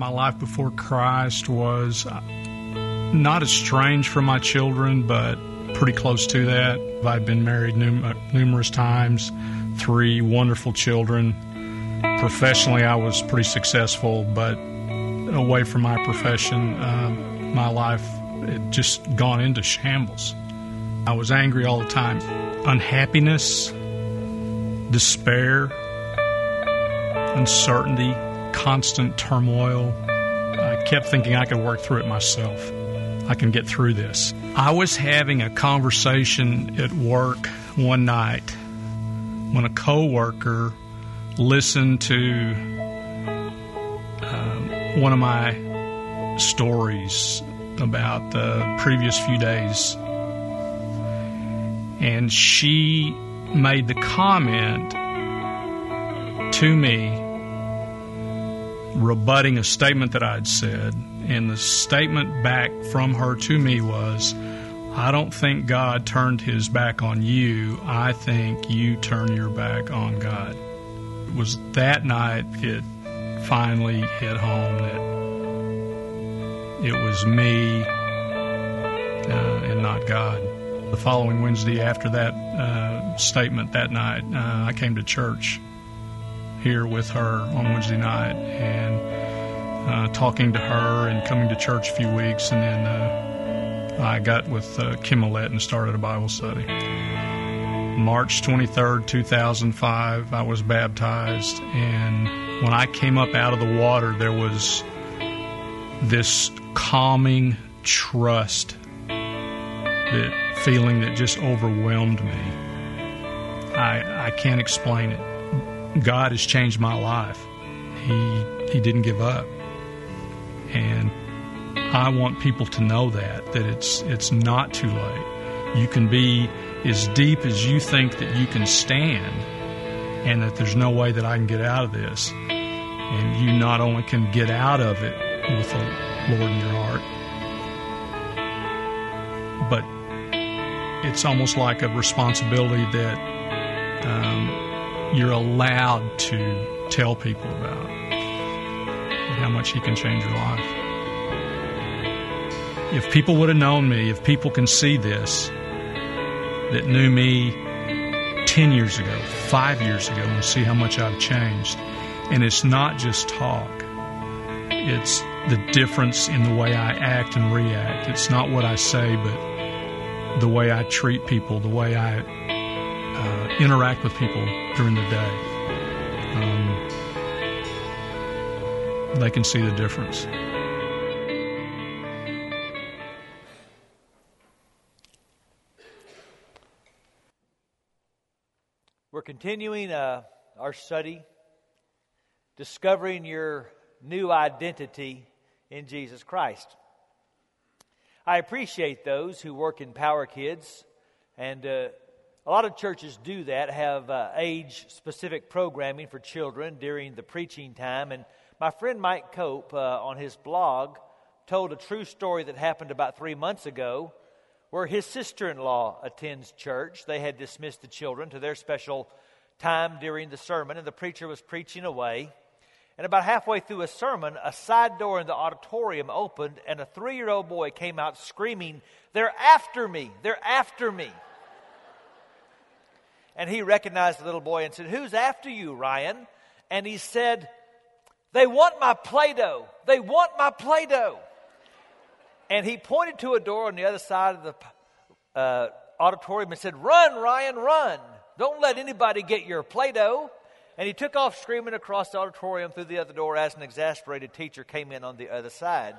My life before Christ was uh, not as strange for my children, but pretty close to that. I've been married num- uh, numerous times, three wonderful children. Professionally, I was pretty successful, but away from my profession, uh, my life had just gone into shambles. I was angry all the time. Unhappiness, despair, uncertainty, constant turmoil. I kept thinking I could work through it myself. I can get through this. I was having a conversation at work one night when a coworker listened to um, one of my stories about the previous few days. And she made the comment to me rebutting a statement that I'd said. And the statement back from her to me was, I don't think God turned his back on you. I think you turn your back on God. It was that night it finally hit home that it was me uh, and not God. The following Wednesday after that uh, statement that night, uh, I came to church here with her on Wednesday night and uh, talking to her and coming to church a few weeks. And then uh, I got with uh, Kim Millett and started a Bible study. March 23rd, 2005, I was baptized. And when I came up out of the water, there was this calming trust, that feeling that just overwhelmed me. I, I can't explain it. God has changed my life. He He didn't give up, and I want people to know that that it's it's not too late. You can be as deep as you think that you can stand, and that there's no way that I can get out of this. And you not only can get out of it with the Lord in your heart, but it's almost like a responsibility that. Um, you're allowed to tell people about how much He can change your life. If people would have known me, if people can see this, that knew me 10 years ago, five years ago, and see how much I've changed. And it's not just talk, it's the difference in the way I act and react. It's not what I say, but the way I treat people, the way I uh, interact with people during the day. Um, they can see the difference. We're continuing uh, our study, discovering your new identity in Jesus Christ. I appreciate those who work in Power Kids and uh, a lot of churches do that, have uh, age specific programming for children during the preaching time. And my friend Mike Cope uh, on his blog told a true story that happened about three months ago where his sister in law attends church. They had dismissed the children to their special time during the sermon, and the preacher was preaching away. And about halfway through a sermon, a side door in the auditorium opened, and a three year old boy came out screaming, They're after me! They're after me! And he recognized the little boy and said, Who's after you, Ryan? And he said, They want my Play Doh. They want my Play Doh. And he pointed to a door on the other side of the uh, auditorium and said, Run, Ryan, run. Don't let anybody get your Play Doh. And he took off screaming across the auditorium through the other door as an exasperated teacher came in on the other side.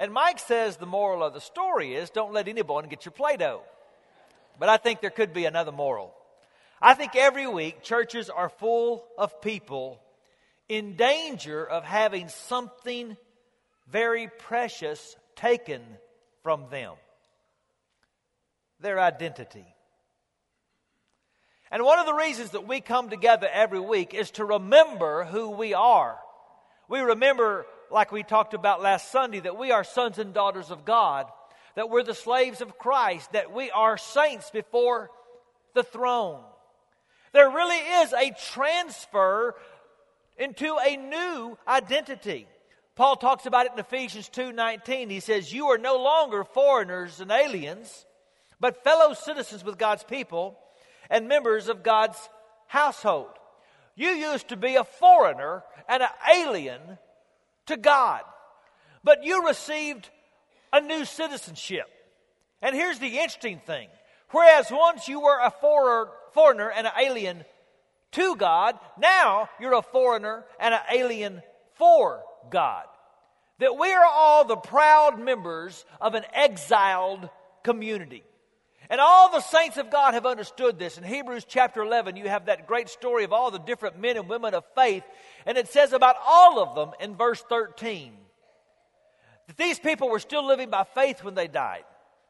And Mike says the moral of the story is don't let anyone get your Play Doh. But I think there could be another moral. I think every week churches are full of people in danger of having something very precious taken from them their identity. And one of the reasons that we come together every week is to remember who we are. We remember, like we talked about last Sunday, that we are sons and daughters of God, that we're the slaves of Christ, that we are saints before the throne. There really is a transfer into a new identity. Paul talks about it in Ephesians 2:19. He says, "You are no longer foreigners and aliens, but fellow citizens with God's people and members of God's household." You used to be a foreigner and an alien to God, but you received a new citizenship. And here's the interesting thing whereas once you were a foreigner and an alien to God, now you're a foreigner and an alien for God. That we are all the proud members of an exiled community. And all the saints of God have understood this. In Hebrews chapter 11, you have that great story of all the different men and women of faith. And it says about all of them in verse 13 that these people were still living by faith when they died.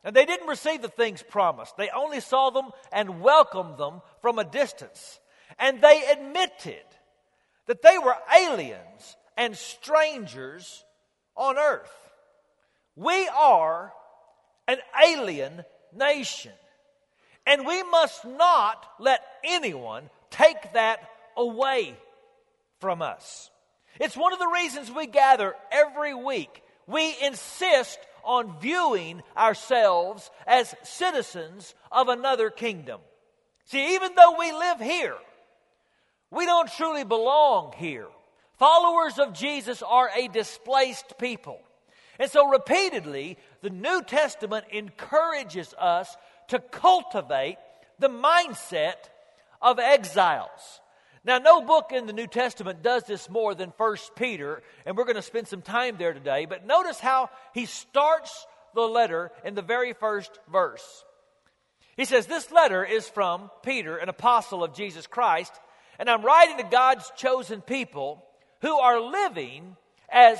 And they didn't receive the things promised, they only saw them and welcomed them from a distance. And they admitted that they were aliens and strangers on earth. We are an alien nation. And we must not let anyone take that away from us. It's one of the reasons we gather every week. We insist on viewing ourselves as citizens of another kingdom. See, even though we live here, we don't truly belong here. Followers of Jesus are a displaced people. And so, repeatedly, the New Testament encourages us to cultivate the mindset of exiles. Now, no book in the New Testament does this more than First Peter, and we're going to spend some time there today. But notice how he starts the letter in the very first verse. He says, This letter is from Peter, an apostle of Jesus Christ, and I'm writing to God's chosen people who are living as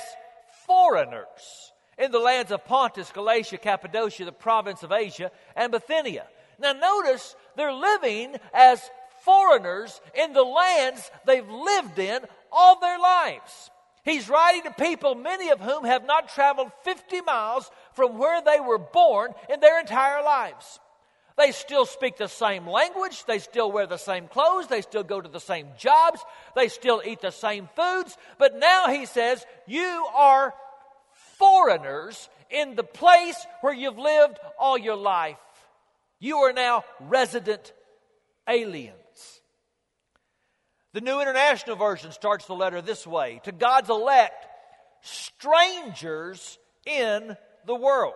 foreigners in the lands of Pontus, Galatia, Cappadocia, the province of Asia, and Bithynia. Now, notice they're living as foreigners in the lands they've lived in all their lives. He's writing to people, many of whom have not traveled 50 miles from where they were born in their entire lives. They still speak the same language. They still wear the same clothes. They still go to the same jobs. They still eat the same foods. But now he says, You are foreigners in the place where you've lived all your life. You are now resident aliens. The New International Version starts the letter this way To God's elect, strangers in the world.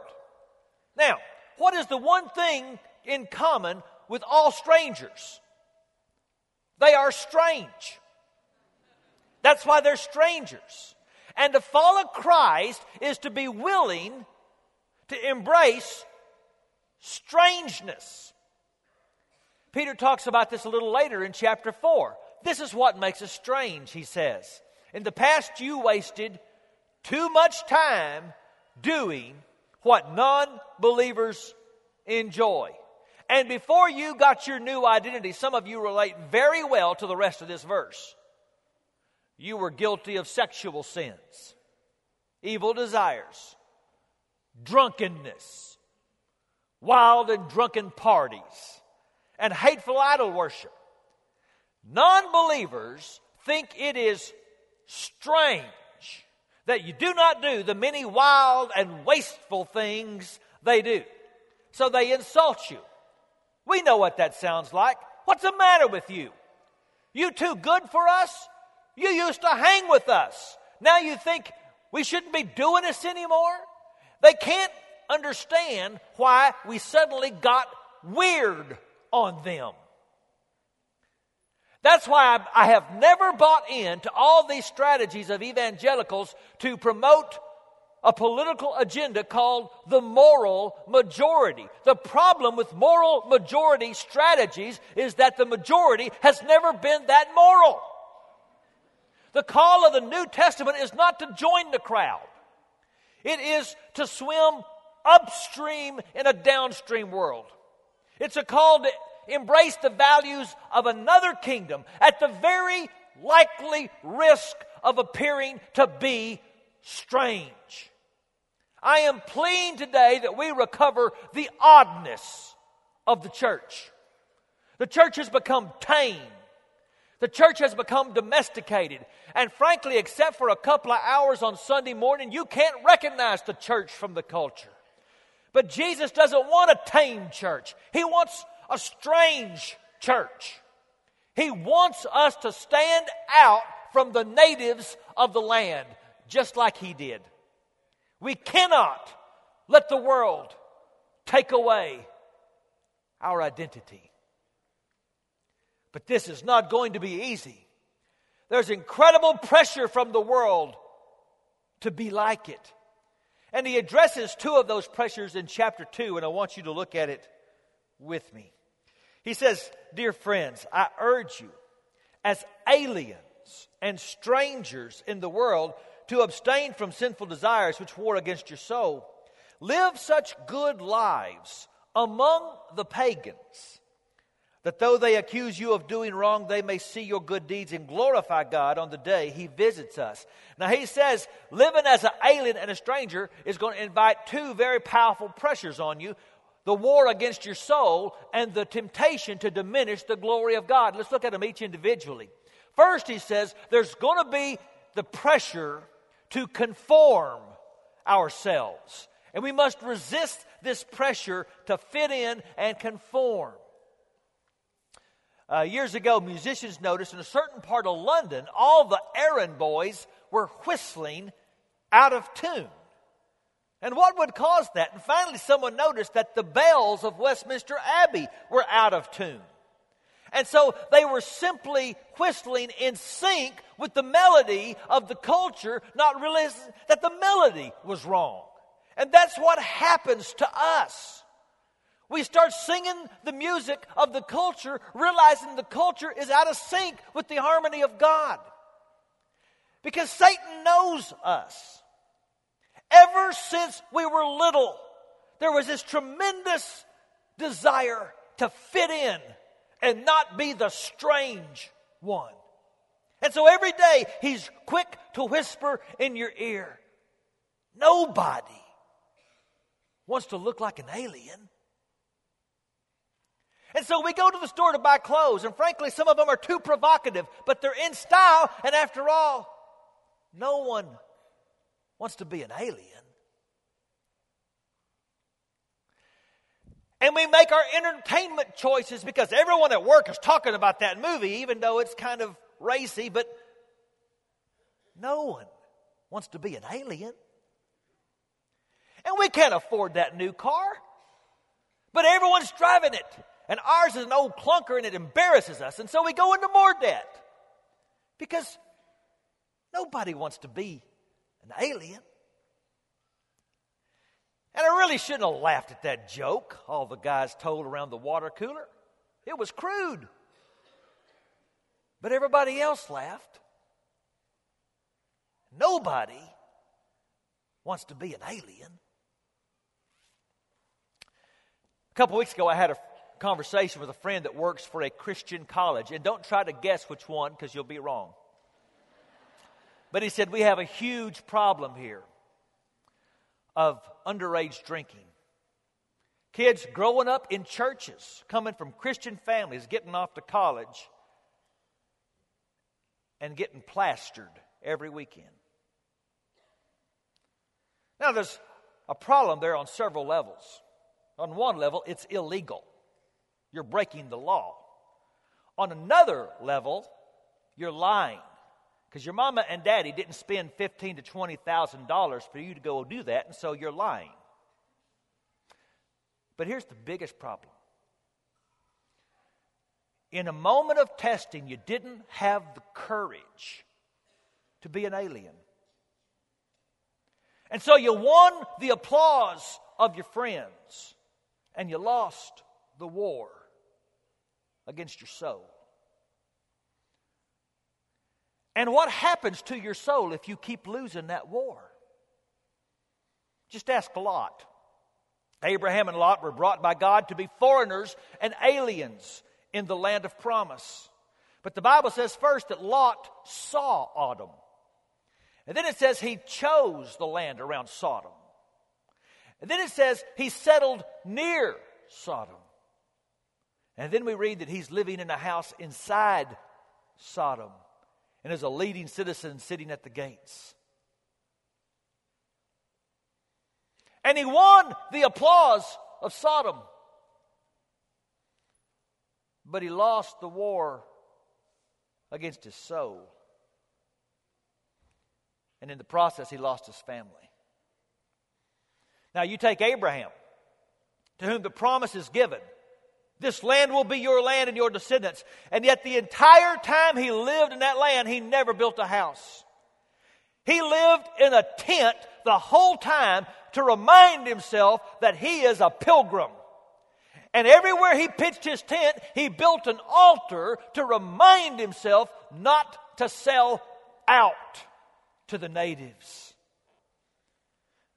Now, what is the one thing in common with all strangers? They are strange. That's why they're strangers. And to follow Christ is to be willing to embrace strangeness. Peter talks about this a little later in chapter 4. This is what makes us strange, he says. In the past, you wasted too much time doing what non believers enjoy. And before you got your new identity, some of you relate very well to the rest of this verse. You were guilty of sexual sins, evil desires, drunkenness, wild and drunken parties, and hateful idol worship. Non believers think it is strange that you do not do the many wild and wasteful things they do. So they insult you. We know what that sounds like. What's the matter with you? You too good for us? You used to hang with us. Now you think we shouldn't be doing this anymore? They can't understand why we suddenly got weird on them. That's why I have never bought into all these strategies of evangelicals to promote a political agenda called the moral majority. The problem with moral majority strategies is that the majority has never been that moral. The call of the New Testament is not to join the crowd, it is to swim upstream in a downstream world. It's a call to embrace the values of another kingdom at the very likely risk of appearing to be strange. I am pleading today that we recover the oddness of the church. The church has become tame. The church has become domesticated. And frankly, except for a couple of hours on Sunday morning, you can't recognize the church from the culture. But Jesus doesn't want a tame church, He wants a strange church. He wants us to stand out from the natives of the land, just like He did. We cannot let the world take away our identity. But this is not going to be easy. There's incredible pressure from the world to be like it. And he addresses two of those pressures in chapter 2, and I want you to look at it with me. He says, Dear friends, I urge you, as aliens and strangers in the world, to abstain from sinful desires which war against your soul. Live such good lives among the pagans that though they accuse you of doing wrong, they may see your good deeds and glorify God on the day He visits us. Now, He says living as an alien and a stranger is going to invite two very powerful pressures on you the war against your soul and the temptation to diminish the glory of God. Let's look at them each individually. First, He says there's going to be the pressure to conform ourselves. And we must resist this pressure to fit in and conform. Uh, years ago, musicians noticed in a certain part of London, all the errand boys were whistling out of tune. And what would cause that? And finally, someone noticed that the bells of Westminster Abbey were out of tune. And so they were simply whistling in sync with the melody of the culture, not realizing that the melody was wrong. And that's what happens to us. We start singing the music of the culture, realizing the culture is out of sync with the harmony of God. Because Satan knows us. Ever since we were little, there was this tremendous desire to fit in and not be the strange one. And so every day he's quick to whisper in your ear nobody wants to look like an alien. And so we go to the store to buy clothes, and frankly, some of them are too provocative, but they're in style, and after all, no one wants to be an alien. And we make our entertainment choices because everyone at work is talking about that movie, even though it's kind of racy, but no one wants to be an alien. And we can't afford that new car, but everyone's driving it. And ours is an old clunker and it embarrasses us. And so we go into more debt because nobody wants to be an alien. And I really shouldn't have laughed at that joke all the guys told around the water cooler. It was crude. But everybody else laughed. Nobody wants to be an alien. A couple weeks ago, I had a conversation with a friend that works for a Christian college, and don't try to guess which one because you'll be wrong. But he said, We have a huge problem here of underage drinking. Kids growing up in churches, coming from Christian families, getting off to college, and getting plastered every weekend. Now, there's a problem there on several levels. On one level, it's illegal. You're breaking the law. On another level, you're lying because your mama and daddy didn't spend fifteen to twenty thousand dollars for you to go do that, and so you're lying. But here's the biggest problem. In a moment of testing, you didn't have the courage to be an alien. And so you won the applause of your friends, and you lost the war against your soul. And what happens to your soul if you keep losing that war? Just ask Lot. Abraham and Lot were brought by God to be foreigners and aliens in the land of promise. But the Bible says first that Lot saw Sodom. And then it says he chose the land around Sodom. And then it says he settled near Sodom. And then we read that he's living in a house inside Sodom and is a leading citizen sitting at the gates. And he won the applause of Sodom. But he lost the war against his soul. And in the process, he lost his family. Now, you take Abraham, to whom the promise is given. This land will be your land and your descendants. And yet, the entire time he lived in that land, he never built a house. He lived in a tent the whole time to remind himself that he is a pilgrim. And everywhere he pitched his tent, he built an altar to remind himself not to sell out to the natives.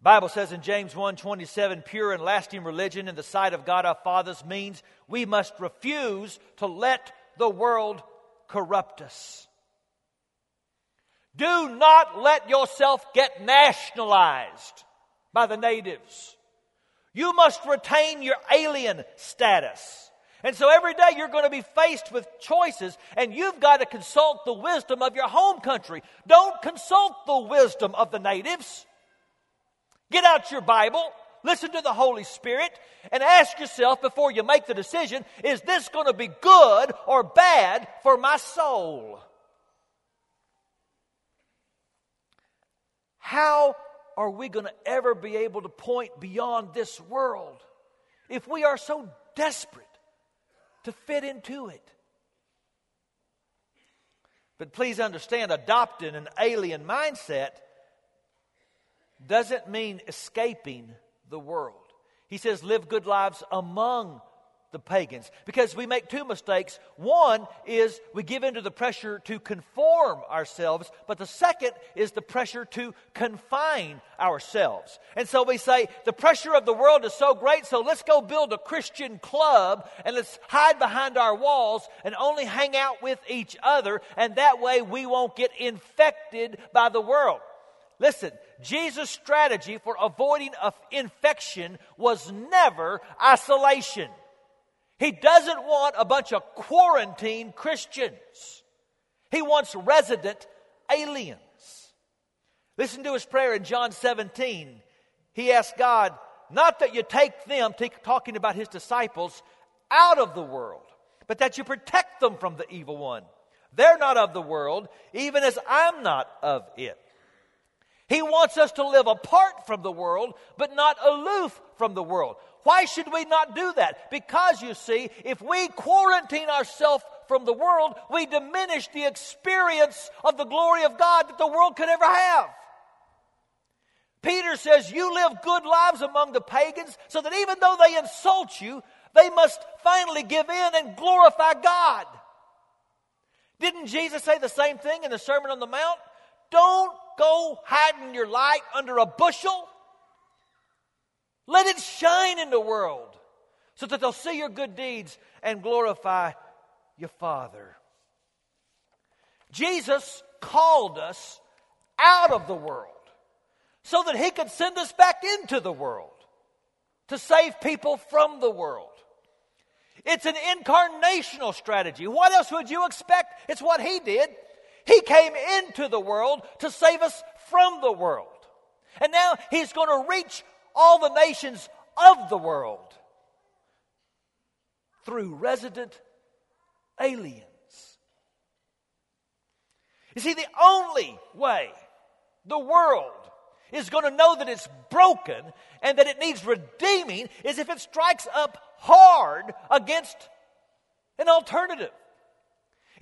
Bible says in James 1:27 pure and lasting religion in the sight of God our fathers means we must refuse to let the world corrupt us. Do not let yourself get nationalized by the natives. You must retain your alien status. And so every day you're going to be faced with choices, and you've got to consult the wisdom of your home country. Don't consult the wisdom of the natives. Get out your Bible, listen to the Holy Spirit, and ask yourself before you make the decision is this going to be good or bad for my soul? How are we going to ever be able to point beyond this world if we are so desperate to fit into it? But please understand, adopting an alien mindset doesn't mean escaping the world. He says, live good lives among the pagans because we make two mistakes. One is we give in to the pressure to conform ourselves, but the second is the pressure to confine ourselves. And so we say the pressure of the world is so great, so let's go build a Christian club and let's hide behind our walls and only hang out with each other, and that way we won't get infected by the world. Listen, Jesus' strategy for avoiding infection was never isolation. He doesn't want a bunch of quarantined Christians. He wants resident aliens. Listen to his prayer in John 17. He asked God, not that you take them, talking about his disciples, out of the world, but that you protect them from the evil one. They're not of the world, even as I'm not of it. He wants us to live apart from the world, but not aloof from the world. Why should we not do that? Because you see, if we quarantine ourselves from the world, we diminish the experience of the glory of God that the world could ever have. Peter says, You live good lives among the pagans, so that even though they insult you, they must finally give in and glorify God. Didn't Jesus say the same thing in the Sermon on the Mount? Don't go hiding your light under a bushel. Let it shine in the world so that they'll see your good deeds and glorify your Father. Jesus called us out of the world so that He could send us back into the world to save people from the world. It's an incarnational strategy. What else would you expect? It's what He did. He came into the world to save us from the world. And now He's going to reach all the nations of the world through resident aliens. You see, the only way the world is going to know that it's broken and that it needs redeeming is if it strikes up hard against an alternative.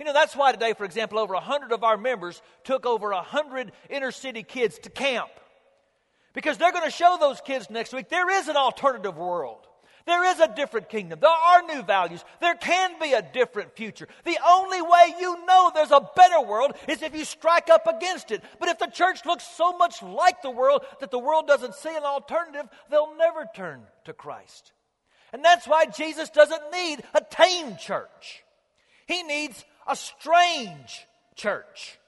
You know, that's why today, for example, over 100 of our members took over 100 inner city kids to camp. Because they're going to show those kids next week there is an alternative world. There is a different kingdom. There are new values. There can be a different future. The only way you know there's a better world is if you strike up against it. But if the church looks so much like the world that the world doesn't see an alternative, they'll never turn to Christ. And that's why Jesus doesn't need a tame church. He needs a strange church.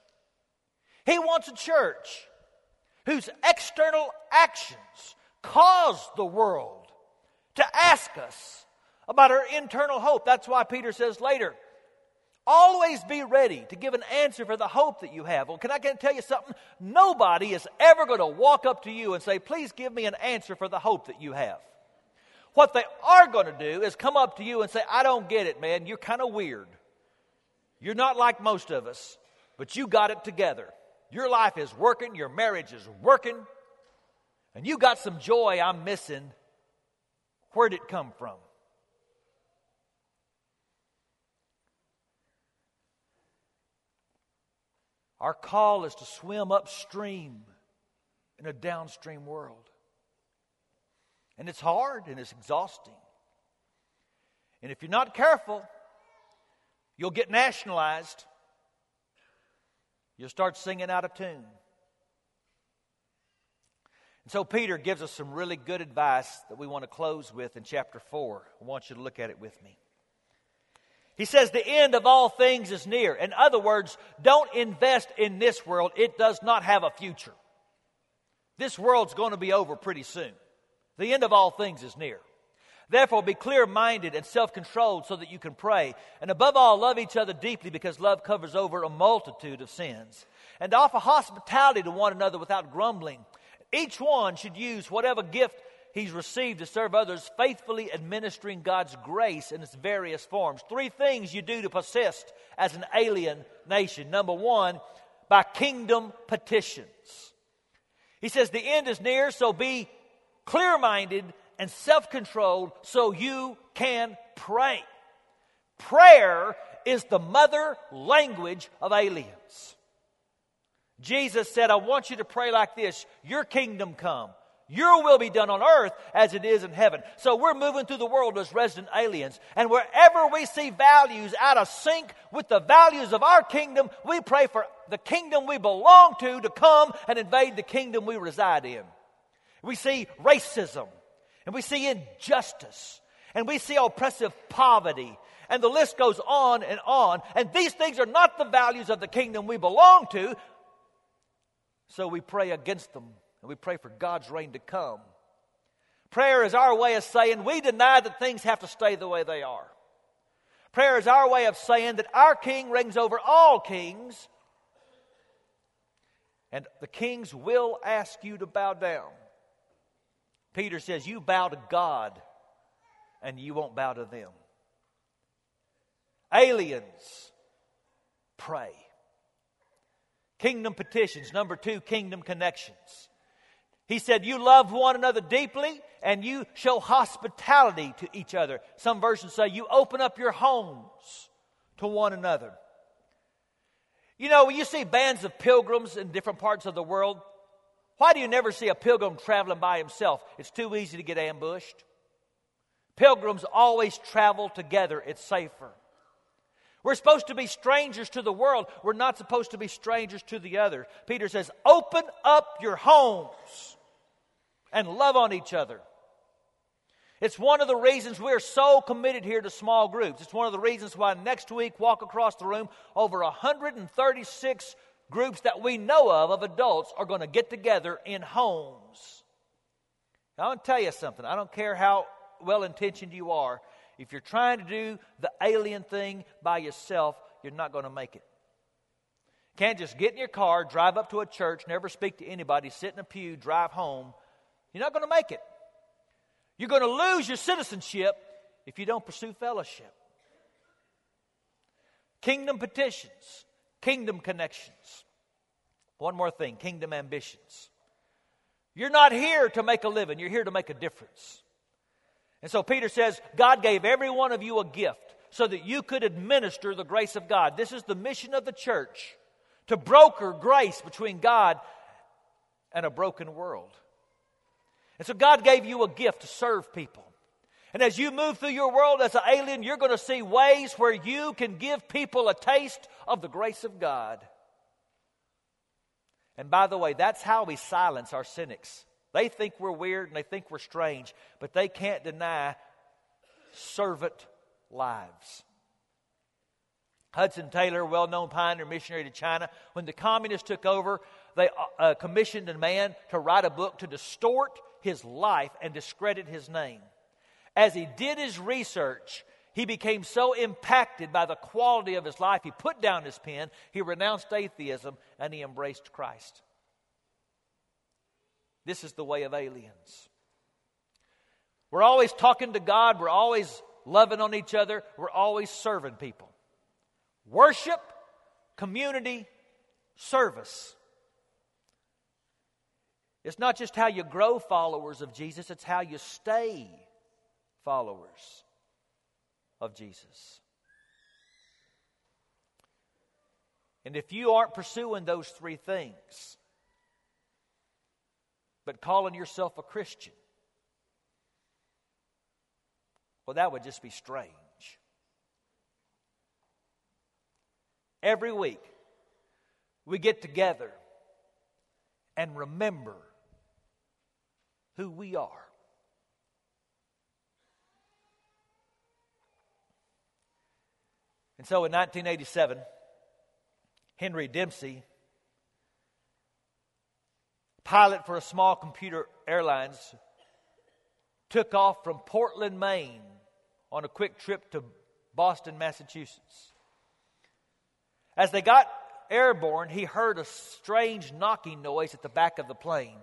He wants a church whose external actions cause the world to ask us about our internal hope. That's why Peter says later, Always be ready to give an answer for the hope that you have. Well, can I tell you something? Nobody is ever going to walk up to you and say, Please give me an answer for the hope that you have. What they are going to do is come up to you and say, I don't get it, man. You're kind of weird. You're not like most of us, but you got it together. Your life is working, your marriage is working, and you got some joy I'm missing. Where'd it come from? Our call is to swim upstream in a downstream world. And it's hard and it's exhausting. And if you're not careful, you'll get nationalized. You'll start singing out of tune. And so Peter gives us some really good advice that we want to close with in chapter 4. I want you to look at it with me. He says the end of all things is near. In other words, don't invest in this world. It does not have a future. This world's going to be over pretty soon. The end of all things is near. Therefore, be clear minded and self controlled so that you can pray. And above all, love each other deeply because love covers over a multitude of sins. And offer hospitality to one another without grumbling. Each one should use whatever gift he's received to serve others, faithfully administering God's grace in its various forms. Three things you do to persist as an alien nation. Number one, by kingdom petitions. He says, The end is near, so be clear minded and self controlled so you can pray. Prayer is the mother language of aliens. Jesus said, I want you to pray like this Your kingdom come. Your will be done on earth as it is in heaven. So we're moving through the world as resident aliens. And wherever we see values out of sync with the values of our kingdom, we pray for the kingdom we belong to to come and invade the kingdom we reside in. We see racism, and we see injustice, and we see oppressive poverty, and the list goes on and on. And these things are not the values of the kingdom we belong to. So we pray against them and we pray for God's reign to come. Prayer is our way of saying we deny that things have to stay the way they are. Prayer is our way of saying that our king reigns over all kings, and the kings will ask you to bow down. Peter says, You bow to God, and you won't bow to them. Aliens, pray. Kingdom petitions. Number two, kingdom connections. He said, You love one another deeply and you show hospitality to each other. Some versions say you open up your homes to one another. You know, when you see bands of pilgrims in different parts of the world, why do you never see a pilgrim traveling by himself? It's too easy to get ambushed. Pilgrims always travel together, it's safer. We're supposed to be strangers to the world. We're not supposed to be strangers to the other. Peter says, Open up your homes and love on each other. It's one of the reasons we're so committed here to small groups. It's one of the reasons why next week, walk across the room, over 136 groups that we know of of adults are going to get together in homes. Now, I want to tell you something. I don't care how well intentioned you are. If you're trying to do the alien thing by yourself, you're not going to make it. Can't just get in your car, drive up to a church, never speak to anybody, sit in a pew, drive home. You're not going to make it. You're going to lose your citizenship if you don't pursue fellowship. Kingdom petitions, kingdom connections. One more thing kingdom ambitions. You're not here to make a living, you're here to make a difference. And so Peter says, God gave every one of you a gift so that you could administer the grace of God. This is the mission of the church to broker grace between God and a broken world. And so God gave you a gift to serve people. And as you move through your world as an alien, you're going to see ways where you can give people a taste of the grace of God. And by the way, that's how we silence our cynics. They think we're weird and they think we're strange, but they can't deny servant lives. Hudson Taylor, well known pioneer missionary to China, when the communists took over, they uh, commissioned a man to write a book to distort his life and discredit his name. As he did his research, He became so impacted by the quality of his life, he put down his pen, he renounced atheism, and he embraced Christ. This is the way of aliens. We're always talking to God, we're always loving on each other, we're always serving people. Worship, community, service. It's not just how you grow followers of Jesus, it's how you stay followers of Jesus. And if you aren't pursuing those three things, but calling yourself a Christian, well, that would just be strange. Every week, we get together and remember who we are. And so in 1987, Henry Dempsey, pilot for a small commuter airlines, took off from Portland, Maine on a quick trip to Boston, Massachusetts. As they got airborne, he heard a strange knocking noise at the back of the plane.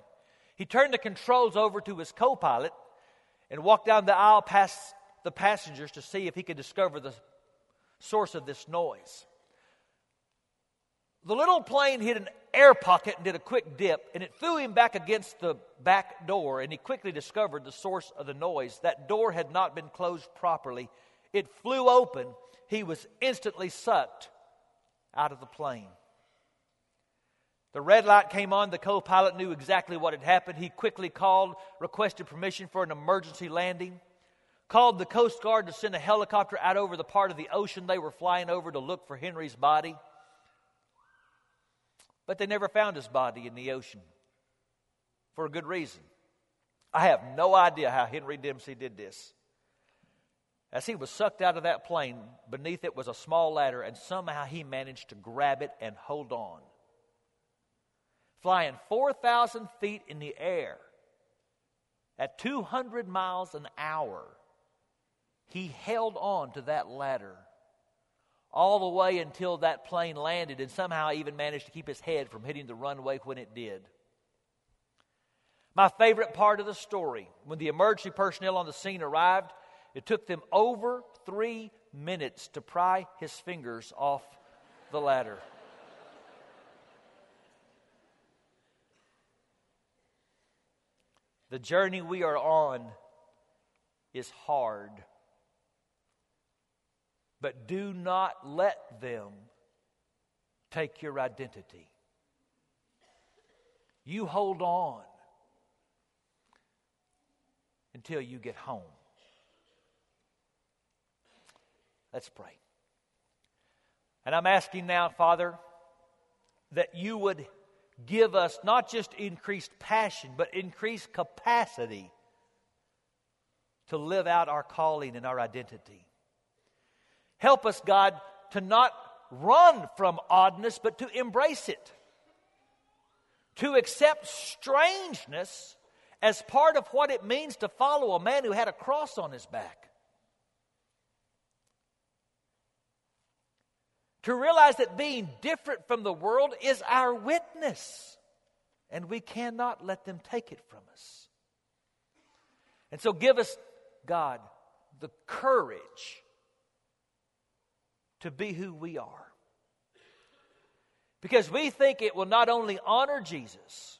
He turned the controls over to his co pilot and walked down the aisle past the passengers to see if he could discover the source of this noise. The little plane hit an air pocket and did a quick dip, and it threw him back against the back door, and he quickly discovered the source of the noise. That door had not been closed properly. It flew open. He was instantly sucked out of the plane. The red light came on. The co pilot knew exactly what had happened. He quickly called, requested permission for an emergency landing called the Coast Guard to send a helicopter out over the part of the ocean they were flying over to look for Henry's body. But they never found his body in the ocean for a good reason. I have no idea how Henry Dempsey did this. As he was sucked out of that plane, beneath it was a small ladder, and somehow he managed to grab it and hold on. Flying 4,000 feet in the air at 200 miles an hour, he held on to that ladder all the way until that plane landed and somehow even managed to keep his head from hitting the runway when it did. My favorite part of the story when the emergency personnel on the scene arrived, it took them over three minutes to pry his fingers off the ladder. the journey we are on is hard. But do not let them take your identity. You hold on until you get home. Let's pray. And I'm asking now, Father, that you would give us not just increased passion, but increased capacity to live out our calling and our identity. Help us, God, to not run from oddness, but to embrace it. To accept strangeness as part of what it means to follow a man who had a cross on his back. To realize that being different from the world is our witness, and we cannot let them take it from us. And so, give us, God, the courage to be who we are. Because we think it will not only honor Jesus,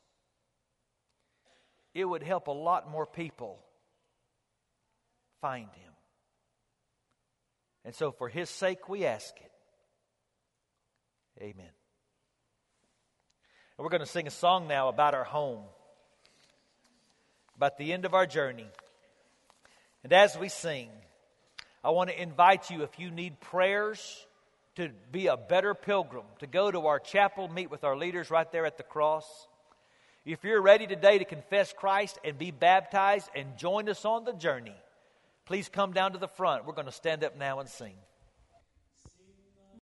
it would help a lot more people find him. And so, for his sake, we ask it. Amen. And we're going to sing a song now about our home, about the end of our journey. And as we sing, I want to invite you, if you need prayers to be a better pilgrim, to go to our chapel, meet with our leaders right there at the cross. If you're ready today to confess Christ and be baptized and join us on the journey, please come down to the front. We're going to stand up now and sing.